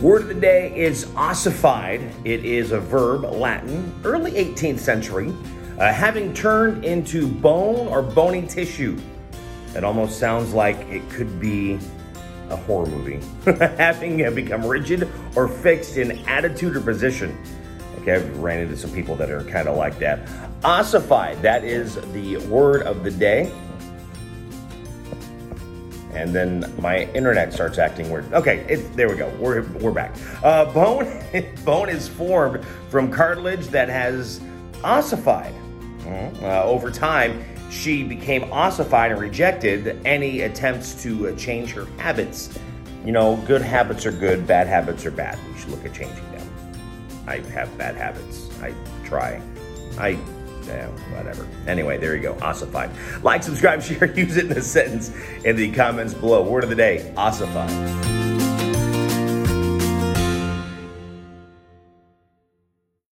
Word of the day is ossified. It is a verb, Latin, early 18th century, uh, having turned into bone or bony tissue. It almost sounds like it could be a horror movie. having uh, become rigid or fixed in attitude or position. Okay, I've ran into some people that are kind of like that. Ossified, that is the word of the day and then my internet starts acting weird. Okay, it, there we go. We're, we're back. Uh, bone, bone is formed from cartilage that has ossified. Mm-hmm. Uh, over time, she became ossified and rejected any attempts to uh, change her habits. You know, good habits are good, bad habits are bad. We should look at changing them. I have bad habits. I try. I yeah, whatever. Anyway, there you go. Ossified. Like, subscribe, share, use it in a sentence in the comments below. Word of the day, ossified.